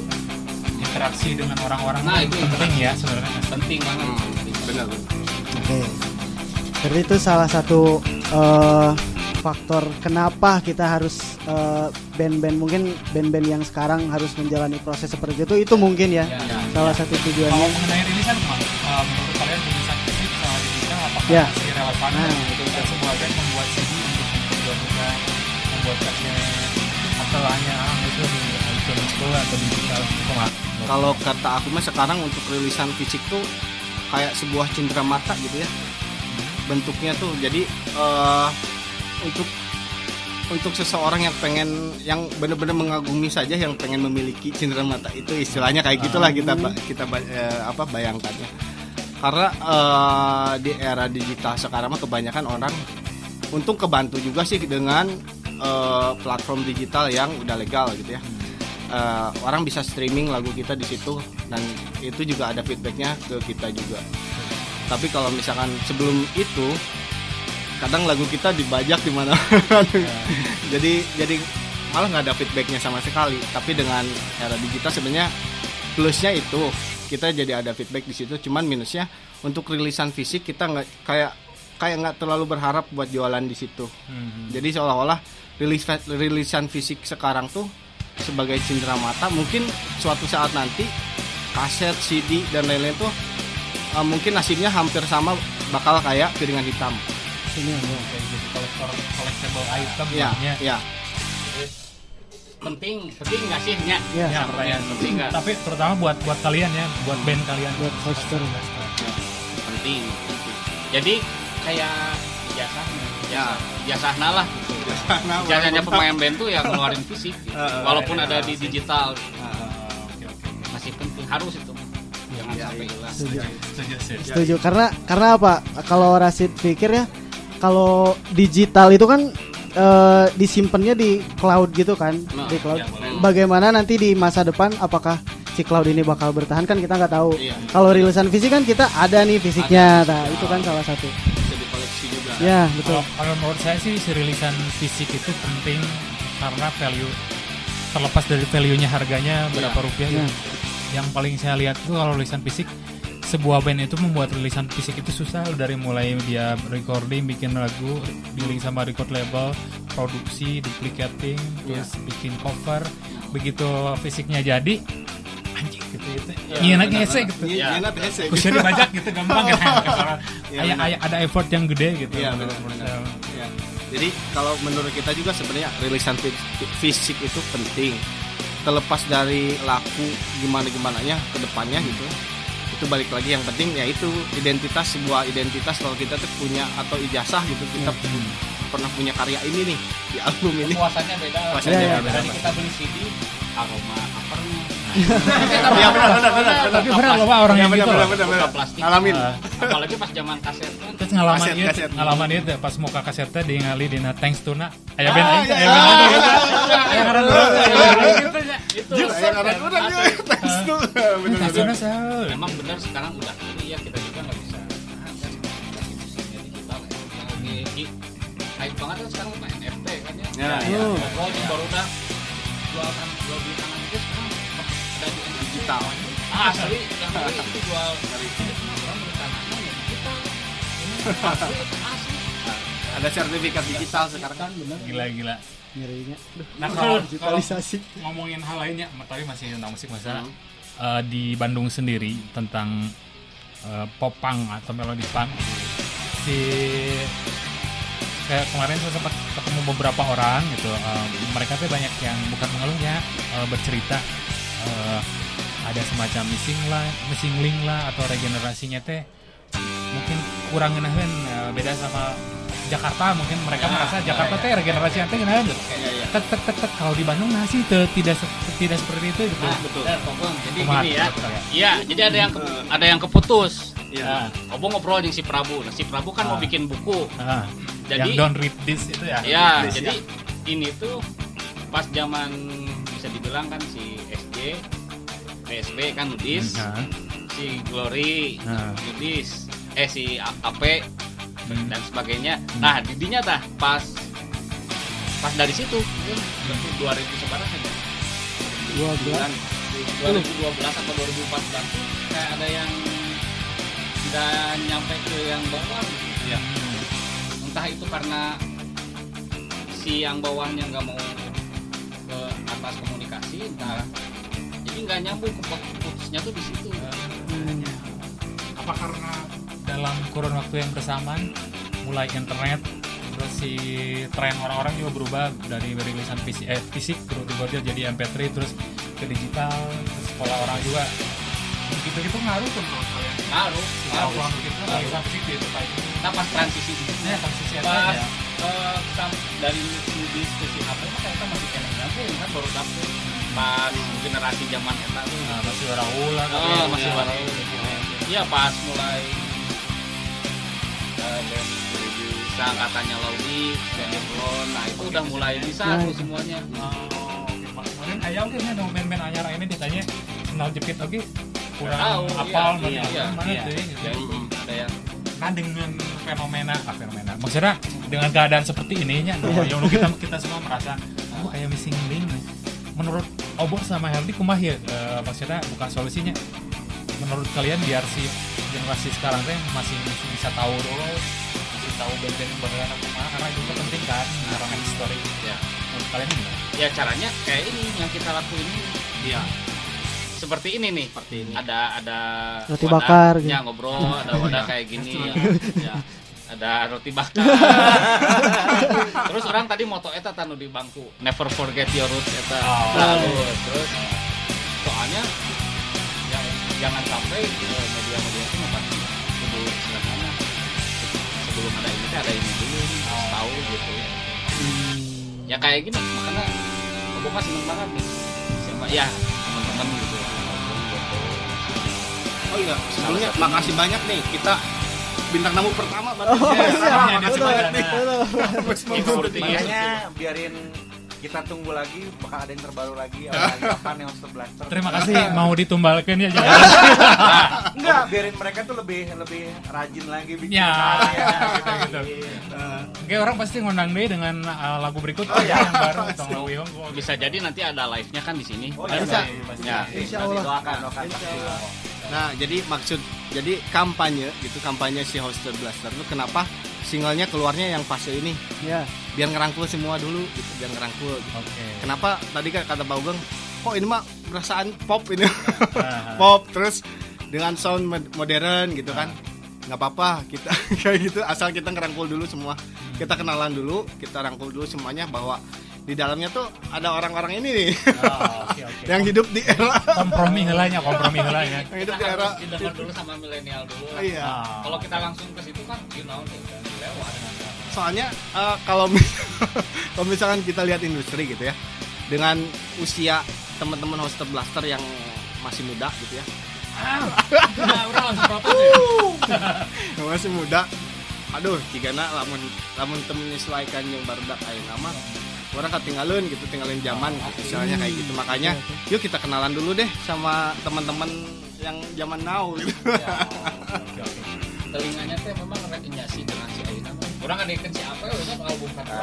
Interaksi dengan orang-orang Nah, itu penting ya sebenarnya. Penting banget. Benar. Oke. Berarti itu salah satu eh, faktor kenapa kita harus eh, band-band mungkin band-band yang sekarang harus menjalani proses seperti itu itu mungkin ya Ya. salah satu Kalau tujuannya. mengenai rilisan, uh, menurut kalian rilisan fisik sama digital apakah Ya. masih relevan? Nah, gitu. Dan sebuah band membuat CD untuk membuat kita membuat kaset atau hanya ah, itu di iTunes atau digital kalau kata aku mah sekarang untuk rilisan fisik tuh kayak sebuah cindera mata gitu ya bentuknya tuh jadi eh, untuk untuk seseorang yang pengen yang benar-benar mengagumi saja yang pengen memiliki cindera mata itu istilahnya kayak gitulah kita ba- kita ba- eh, apa bayangkannya. Karena eh, di era digital sekarang mah kebanyakan orang untung kebantu juga sih dengan eh, platform digital yang udah legal gitu ya. Orang bisa streaming lagu kita di situ dan itu juga ada feedbacknya ke kita juga. Tapi kalau misalkan sebelum itu kadang lagu kita dibajak di mana jadi jadi malah nggak ada feedbacknya sama sekali. Tapi dengan era digital sebenarnya plusnya itu kita jadi ada feedback di situ. Cuman minusnya untuk rilisan fisik kita nggak kayak kayak nggak terlalu berharap buat jualan di situ. Hmm. jadi seolah-olah rilis rilisan fisik sekarang tuh sebagai cindera mata mungkin suatu saat nanti kaset CD dan lain-lain tuh uh, mungkin nasibnya hampir sama bakal kayak piringan hitam Ini ya. Kayak gitu, kolektor collectible item ya ya. ya penting penting nggak sih nya Ya. Ya, pertanyaan penting nggak Tapi terutama buat buat kalian ya, buat band kalian. Buat hoster. penting penting. jadi kayak ijazah Ya. biasanya lah gitu. Nah, Jangan hanya walaupun- pemain band tuh yang ngeluarin fisik gitu. Walaupun iya, ada iya, di digital Oke, oke. masih penting harus itu jangan Iya, sampai iya. hilang Setuju. Setuju karena karena apa? Kalau Rasid pikir ya kalau digital itu kan eh, disimpannya di cloud gitu kan, Nah, di cloud. ya. Bagaimana nanti di masa depan apakah si cloud ini bakal bertahan kan kita nggak tahu. Iya. Kalau rilisan fisik kan kita ada nih fisiknya, nah itu kan salah satu. bisa dikoleksi juga. Ya betul. Kalau, kalau menurut saya sih si rilisan fisik itu penting karena value terlepas dari value-nya harganya berapa rupiah Ya. Yang paling saya lihat tuh kalau rilisan fisik sebuah band itu membuat rilisan fisik itu susah dari mulai dia recording, bikin lagu, dealing sama record label, produksi, duplicating, terus bikin cover. Begitu fisiknya jadi anjing gitu itu. Iya, benar. gitu. Iya, Ya. enak hese. Kusya dibajak gitu gampang [laughs] kan. Iya, Aya- benar. aya- ada effort yang gede gitu. Iya, benar. Ya. Jadi kalau menurut kita juga sebenarnya rilisan fi- fisik itu penting. Terlepas dari laku gimana gimana nya ke depannya gitu. Itu balik lagi yang penting yaitu identitas sebuah identitas kalau kita tuh punya atau ijazah gitu kita pernah punya karya ini nih di album ini. puasanya beda lah. Puasanya Iya, beda. Kita beli CD aroma apernya Iya benar benar benar. Tapi benar loh Pak orang yang gitu benar loh. benar benar. plastik. Ngalamin. Ah. apalagi pas zaman kaset kan Terus ngalaman kaset. ngalaman teh pas muka kasetnya di ngali dina thanks tuna aya Ah, band aing teh, iya, iya, aing iya, itu Asli. dia thanks tuh. Benar benar. memang benar sekarang udah ini ya kita juga nggak bisa ah, kan lagi ya. hype banget kan sekarang NFT kan ya Ya, ya. Di baru udah kan jual beli tangan Digital. ah, asli yang beli itu jual dari orang ya digital ini [laughs] asli asli Ada sertifikat digital sekarang kan benar. Gila gila. Ngerinya. Duh, Nah kalau kalau digitalisasi. ngomongin hal lainnya, tapi masih tentang musik masalah Hmm. eh, di Bandung sendiri tentang eh, popang atau melodi punk si kayak kemarin saya sempat ketemu beberapa orang gitu eh, mereka tuh banyak yang bukan mengeluhnya eh, bercerita eh, ada semacam missing lah missing link lah atau regenerasinya teh mungkin kurang ngenahin eh, beda sama Jakarta mungkin mereka Ya, merasa ya, Jakarta ya. teh regenerasi teh ngenahin gitu Iya iya. tek tek tek tek kalau di Bandung nah sih te- tidak se- tidak seperti itu gitu Nah, betul. betul. Obong. Jadi Kumaha gini ya. tuh, ya? Iya, jadi ada yang ke- ada yang keputus. Iya. Nah, Obong ngobrol dengan si Prabu. Nah, si Prabu kan mau Ah. bikin buku. Ah, Jadi yang don't read this itu ya ya, Please, jadi ini tuh pas zaman bisa dibilang kan si SJ PSB kan nudis, Nah, si Glory Nah. nudis, eh si AP Hmm. dan sebagainya. Nah, didinya tah pas pas dari situ mungkin berarti 2000 sekarang aja. 12. 2012 atau 2014 tuh kayak ada yang tidak nyampe ke yang bawah Iya. entah itu karena si yang bawahnya nggak mau ke atas komunikasi entah jadi nggak nyambung ke putusnya tuh di situ. Apa karena dalam kurun waktu yang bersamaan mulai internet terus si tren orang-orang juga berubah dari rilisan fisik, eh, fisik tiba-tiba dia jadi MP3 terus ke digital terus pola orang juga. Gitu gitu ngaruh tuh menurut kalian? Ngaruh ngaruh. Kalau gitu fisik itu kayak gitu. kita pas transisi di Nah, transisi apa pas ya? eh, kita dari si HP mah kita masih kena nyambung kan baru dapet pas generasi zaman eta tuh Nah, masih orang Oh, masih baru. Iya pas mulai eh, band bisa katanya Laudi, Beneflon, nah itu udah mulai bisa Nah, tuh itu. semuanya. Oh. Pak. Kemarin ayam kan ada band-band anyar ini ditanya kenal jepit oke kurang apal iya, mana iya, iya, iya. ada yang Nah dengan fenomena ah fenomena maksudnya dengan keadaan seperti ini nya no, [laughs] yang kita kita semua merasa oh ayam missing link nih. Menurut Obor sama Herdi kumah ya eh, maksudnya bukan solusinya. Menurut kalian biar si generasi sekarang teh masih bisa tahu dulu masih tahu band-band yang beneran apa karena itu tuh penting kan karena history. ya, Menurut kalian gimana? ya caranya kayak ini yang kita lakuin ini. Iya. Seperti ini nih. Seperti ini. Ada ada Roti bakar, gitu. wadahnya, ngobrol, ada wadah kayak gini. ya. Ada roti bakar. [laughs] Terus orang tadi moto eta tanu di bangku. Never forget your roots eta. Oh. Lalu terus soalnya yang jangan sampai eh, media-media itu pasti kudu sederhana sebelum ada ini ada ini dulu harus tahu gitu ya kayak gini makanya Bobo kan seneng banget nih siapa ya teman-teman gitu gitu. Oh iya, sebelumnya makasih banyak nih kita bintang tamu pertama Oh, iya, dia betul, sebenarnya. betul. Itu seperti Makanya biarin kita tunggu lagi bakal ada yang terbaru lagi ada kapan yang [laughs] Monster Blaster. Terima kasih mau ditumbalkan ya jangan. Enggak, biarin mereka tuh lebih lebih rajin lagi bikin Ya, karya. gitu, gitu. Oke orang pasti ngundang deh dengan uh, lagu berikut Oh, iya. yang baru Tong Lewi Hong. bisa jadi nanti ada live-nya kan di sini Oh, iya, Bisa. ya Insya Nanti Allah. doakan, doakan. Nah, jadi maksud jadi kampanye gitu, kampanye si Hoster Blaster itu kenapa singlenya keluarnya yang fase ini Ya. biar ngerangkul semua dulu gitu, biar ngerangkul. gitu. Oke. Kenapa tadi kan kata Pak Ugeng, kok ini mah perasaan pop ini. [laughs] Pop terus dengan sound mod- modern gitu kan. nggak apa-apa kita [laughs] kayak gitu asal kita ngerangkul dulu semua kita kenalan dulu kita rangkul dulu semuanya bahwa di dalamnya tuh ada orang-orang ini nih Oh, oke, oke. [laughs] yang hidup di era kompromi helanya, kompromi helanya. yang hidup kita di era didengar dulu sama milenial dulu iya Ah. kalau kita langsung ke situ kan you know lewat soalnya eh, kalau mis- [laughs] kalau misalkan kita lihat industri gitu ya dengan usia teman-teman hoster blaster yang masih muda gitu ya [laughs] Nah, udah langsung protes ya. masih muda aduh jigana lamun lamun temen menyesuaikan yang baru dak ayo nama orang ketinggalan gitu tinggalin zaman gitu, misalnya kayak gitu. Makanya yuk kita kenalan dulu deh sama teman-teman yang zaman now gitu. Oke. [laughs] telinganya teh memang rekomendasi dengan si Aina orang kan ikan si apa ya udah album kata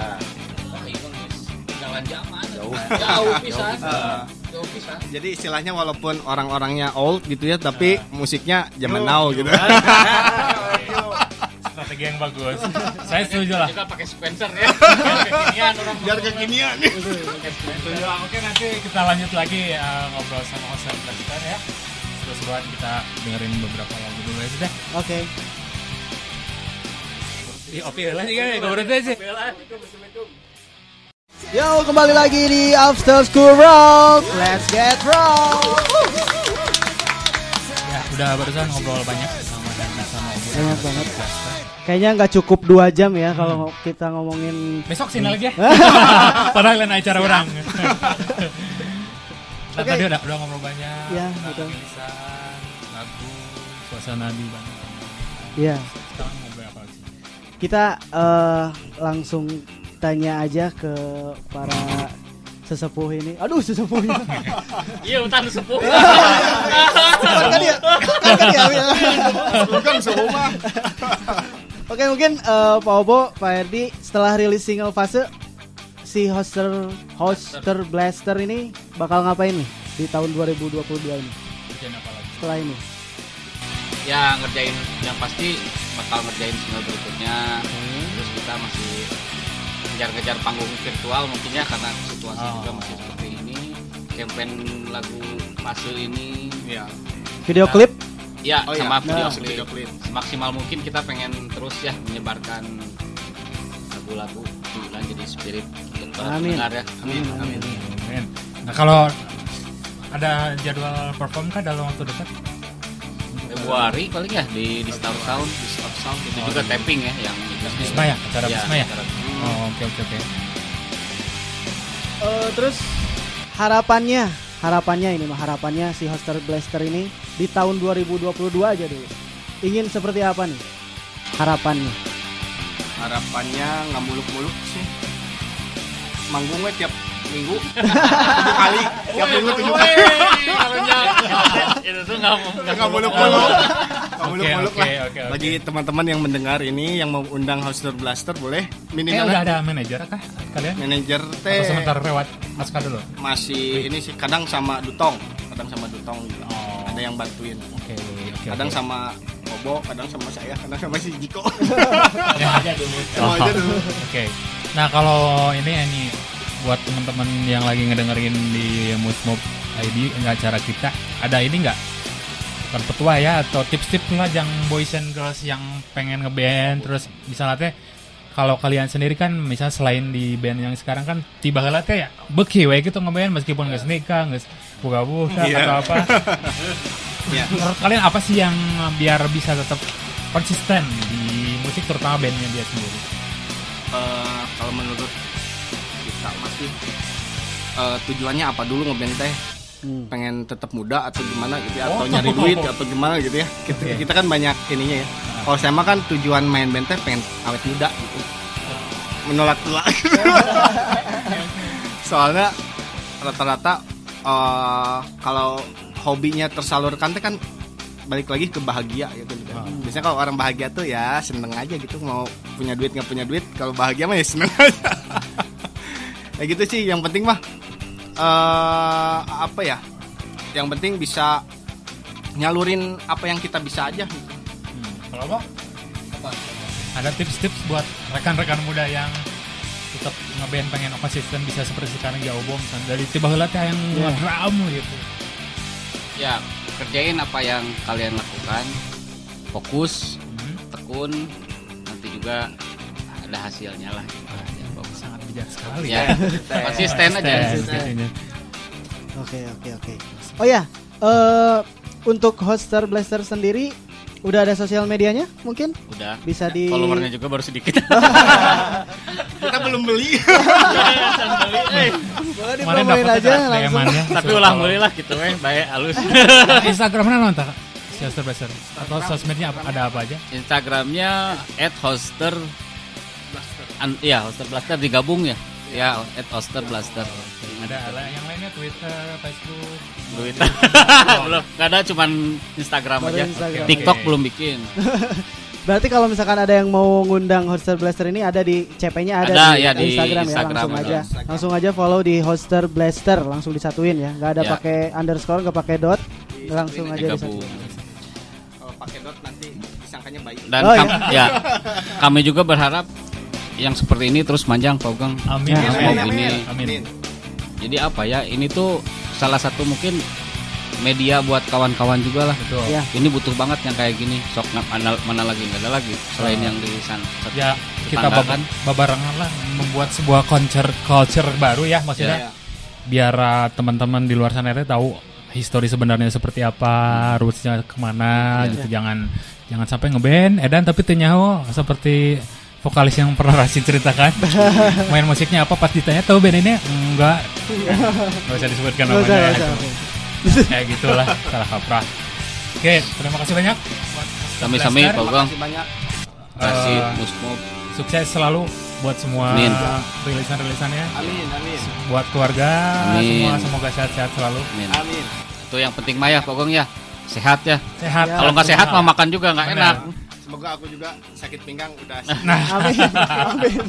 wah iya guys jalan zaman. Jauh. Jauh [laughs] pisan Ah. jauh pisan jadi istilahnya walaupun orang-orangnya old gitu ya tapi musiknya zaman now gitu [laughs] Strategi yang bagus. Saya setuju lah. kita pakai sequencer ya Biar kekinian orang biar kekinian Setuju. Oke nanti kita lanjut lagi uh, ngobrol sama Osen Blaster ya. Terus buat kita dengerin beberapa lagu dulu ya sudah. Oke. Di opi lah sih kan, ngobrol aja. Yo, kembali lagi di After School Rock. Let's get rock. Ya, udah barusan ngobrol banyak sama Dani sama Obun. Banyak banget. Kayaknya nggak cukup dua jam ya kalau kita ngomongin. Besok sini lagi ya. [laughs] Padahal lain acara orang. [laughs] Nah, Oke. tadi udah, udah ngobrol banyak. Ya, tentang betul. tulisan, lagu, suasana di Bandung. Iya. Sekarang ngobrol apa lagi? Kita eh, langsung tanya aja ke para sesepuh ini. Aduh, sesepuh ini. [laughs] iya utan sepuh kan dia, kan kan dia. Bukan semua Oke, mungkin eh, Pak Obo, Pak Erdi setelah rilis single fase si Hoster Hoster Blaster ini bakal ngapain nih di tahun 2022 ini? Bikin apa lagi? Setelah ini. ya ngerjain yang pasti bakal ngerjain single berikutnya terus kita masih ngejar-ngejar panggung virtual mungkin ya karena situasi Oh. juga masih seperti ini campaign lagu fase ini ya Video klip ya Oh iya, sama video nah. klip video klip. semaksimal mungkin kita pengen terus ya menyebarkan lagu-lagu dan jadi spirit untuk Amin. pendengar ya amin amin Amin. Nah kalau ada jadwal perform kah dalam waktu dekat? Februari paling ya di di Star Sound di Star Sound itu juga tapping ya yang Bisma ya? Acara Bisma ya? acara- Oh, oke oke oke. Eh, terus harapannya, harapannya ini mah harapannya si Hoster Blaster ini di tahun 2022 aja dulu. Ingin seperti apa nih? Harapannya. harapannya nggak muluk-muluk sih. Manggungnya [laughs] tiap minggu. Tujuh kali. Tiap minggu tujuh kali. itu tuh nggak nggak muluk-muluk muluk-muluk oke, lah oke, oke. bagi teman-teman yang mendengar ini yang mau undang Hoster Blaster boleh Eh minimal udah ada manajer kah kalian? manajer Atau teh sementara lewat Aska dulu? masih ini sih kadang sama Dutong kadang sama Dutong juga Oh. ada yang bantuin Oke oke. kadang oke. sama Bobo kadang sama saya kadang sama si Jiko [laughs] Ya. aja dulu Sama aja dulu Oke. Nah kalau ini ini buat teman-teman yang lagi ngedengerin di Mood Mob ID acara kita ada ini nggak? Bukan petua ya atau tips-tips lah yang boys and girls yang pengen ngeband terus misalnya teh kalau kalian sendiri kan misalnya selain di band yang sekarang kan tiba heula teh ya beki we gitu ngeband meskipun nggak nikah nggak buka-buka Iya. atau apa. [laughs] Ya menurut kalian apa sih yang biar bisa tetap konsisten di musik terutama bandnya dia sendiri? Eh, kalau menurut kita masih eh, tujuannya apa dulu ngeband teh Hmm. pengen tetap muda atau gimana gitu ya, atau nyari duit atau gimana gitu ya. Kita, Oke. kita kan banyak ininya ya. Kalau saya mah kan tujuan main band teh pengen awet muda gitu. Menolak tua [laughs] soalnya rata-rata eh, kalau hobinya tersalurkan teh kan balik lagi ke bahagia gitu. Ah. biasanya kalau orang bahagia tuh ya seneng aja gitu. Mau punya duit nggak punya duit kalau bahagia mah ya seneng aja. [laughs] Ya gitu sih yang penting mah eh apa ya yang penting bisa nyalurin apa yang kita bisa aja gitu. Hmm, kalau apa ada tips-tips buat rekan-rekan muda yang tetap ngeband pengen konsisten bisa seperti sekarang jauh bom dari tiba yang Iya. ngedrum gitu ya kerjain apa yang kalian lakukan fokus Hmm. tekun nanti juga ada hasilnya lah sangat bijak sekali ya [laughs] konsisten aja. Oke oke oke. Oh ya, eh untuk Hoster Blaster sendiri udah ada sosial medianya mungkin udah bisa di followernya juga baru sedikit [laughs] kita belum beli [laughs] Boleh Kemarin dipromoin dapat aja langsung. DM-annya. tapi ulah mulai lah gitu eh baik halus Instagramnya non tak? Siaster Blaster atau sosmednya ada apa aja? Instagramnya @hoster An- ya hoster blaster digabung ya ya @hoster blaster Ada ada yang lainnya Twitter, Facebook. Twitter belum nggak ada cuman Instagram Baru aja Instagram. TikTok Oke. belum bikin [laughs] Berarti kalau misalkan ada yang mau ngundang Hoster Blaster ini ada di CP-nya ada, Ada, di, ya, di Instagram, Instagram ya langsung ada. aja. Langsung aja follow di Hoster Blaster langsung disatuin ya. Gak ada Ya. pakai underscore, gak pakai dot. Langsung aja disatuin. kalau pakai dot nanti disangkanya baik dan Oh, kam- ya kami juga berharap yang seperti ini terus manjang Pak Ugeng Amin. Ya, amin. amin, Amin. Amin. jadi apa ya ini tuh salah satu mungkin media buat kawan-kawan juga lah Betul. Ya. ini butuh banget yang kayak gini sok na- mana, mana lagi nggak ada lagi selain Oh. yang di sana Ya kita Tetangga bab- kan? babarengan lah membuat sebuah culture culture baru ya maksudnya Ya. biar uh, teman-teman di luar sana itu tahu histori sebenarnya seperti apa, rootsnya ke mana Ya. gitu. Jangan jangan sampai ngeband edan tapi ternyaho seperti vokalis yang pernah Rasin ceritakan. [laughs] Main musiknya apa? Pas ditanya tahu band ini? Enggak. Nggak usah disebutkan namanya usah. kayak gitulah salah kaprah. Oke terima kasih banyak. Sami-sami. Pak banyak. Kasih Eh, musmob sukses selalu buat semua Amin. rilisan-rilisannya. Amin amin. Buat keluarga Amin. semua semoga sehat-sehat selalu. Amin. amin. Itu yang penting mah ya Pak Ugeng ya. Sehat ya. Sehat. Ya. kalau nggak sehat mah makan juga nggak enak semoga aku juga sakit pinggang udah [laughs] Amin. Amin.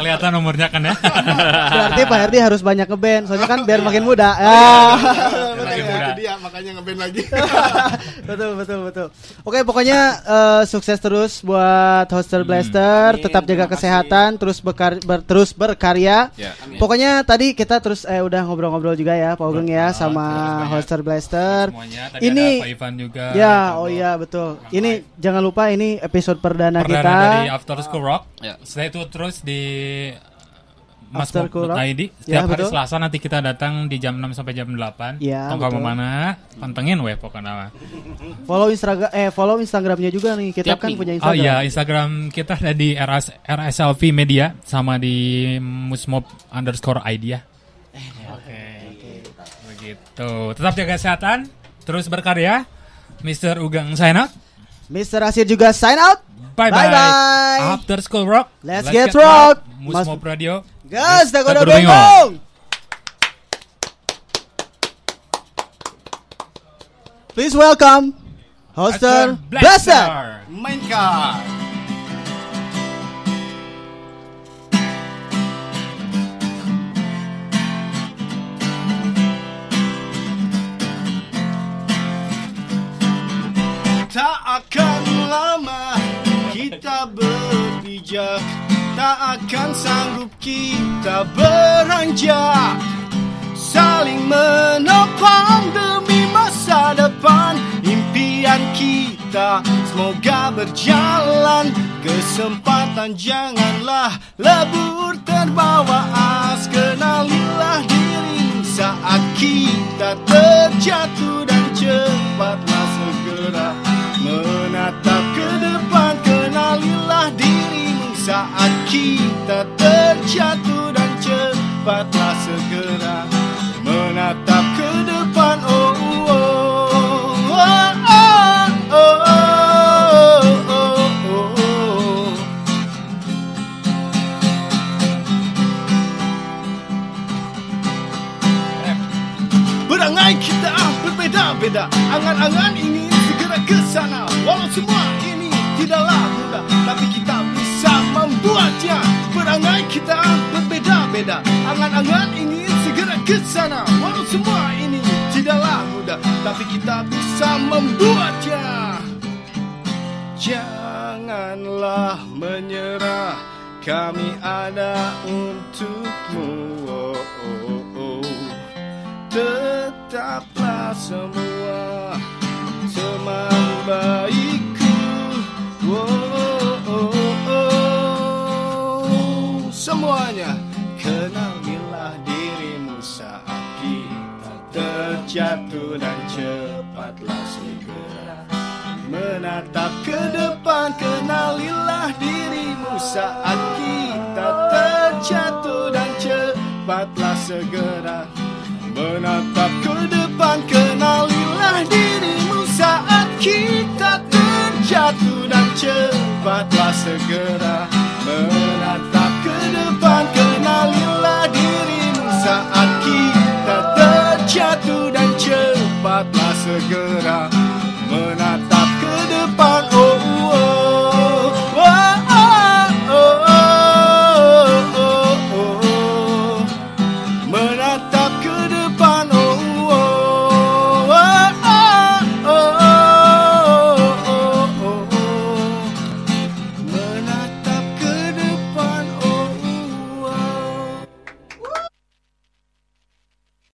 kelihatan umurnya kan ya Berarti Pak Herdi harus banyak ngeband, soalnya kan biar makin muda. Ya. Dia makanya ngeband lagi [laughs] betul betul betul. Oke pokoknya eh, sukses terus buat Hoster Blaster, Amin, tetap jaga kesehatan, terus bekar ber- terus berkarya. ya Pokoknya tadi kita terus eh udah ngobrol-ngobrol juga ya Pak Ugeng ya sama Hoster Blaster. semuanya tadi Ini ada Pak Ivan juga ya, ada oh iya betul. Ini jangan lupa ini episode perdana, perdana kita. dari After School Rock Ya. Setelah itu terus di School Rock. ID Ya, setiap hari betul. Selasa nanti kita datang di jam 6 sampai jam 8 Ya, Tong kamu betul. mana pantengin weh pokoknya Follow Instagram eh follow Instagramnya juga nih. Kita Tiap kan punya Oh Instagram. iya Instagram kita ada di RS, RSLV Media sama di Musmob underscore ID ya Oke Begitu Tetap jaga kesehatan Terus berkarya Mr. Ugeng sign out Mr. Asir juga sign out. Bye bye. Bye-bye. After School Rock. Let's get rock. Mas- Musmob Radio. Gas, kudu berdua. bengong. Please welcome Hoster Blaster. mainkan Tak akan lama kita berpijak Tak akan sanggup kita beranjak Saling menopang demi masa depan. Impian kita semoga berjalan Kesempatan janganlah lebur terbawa as. Kenalilah dirimu saat kita terjatuh Dan cepatlah segera menatap ke depan. Kenalilah saat kita terjatuh dan cepatlah segera menatap ke depan. Oh oh oh oh oh, oh, oh, oh. kita ah, berbeda-beda. Angan-angan ingin segera ke sana. Walau semua ini tidaklah mudah Tapi kita membuatnya Berangai kita berbeda-beda. Angan-angan ingin segera ke sana. Walau semua ini tidaklah mudah Tapi kita bisa membuatnya Janganlah menyerah Kami ada untukmu. Oh, oh, oh. Tetaplah semua teman baikku. oh, Semuanya kenalilah dirimu saat kita terjatuh dan cepatlah segera Menatap ke depan. Kenalilah dirimu saat kita terjatuh dan cepatlah segera Menatap ke depan. Kenalilah dirimu saat kita terjatuh dan cepatlah segera Menatap saat kita terjatuh dan cepatlah segera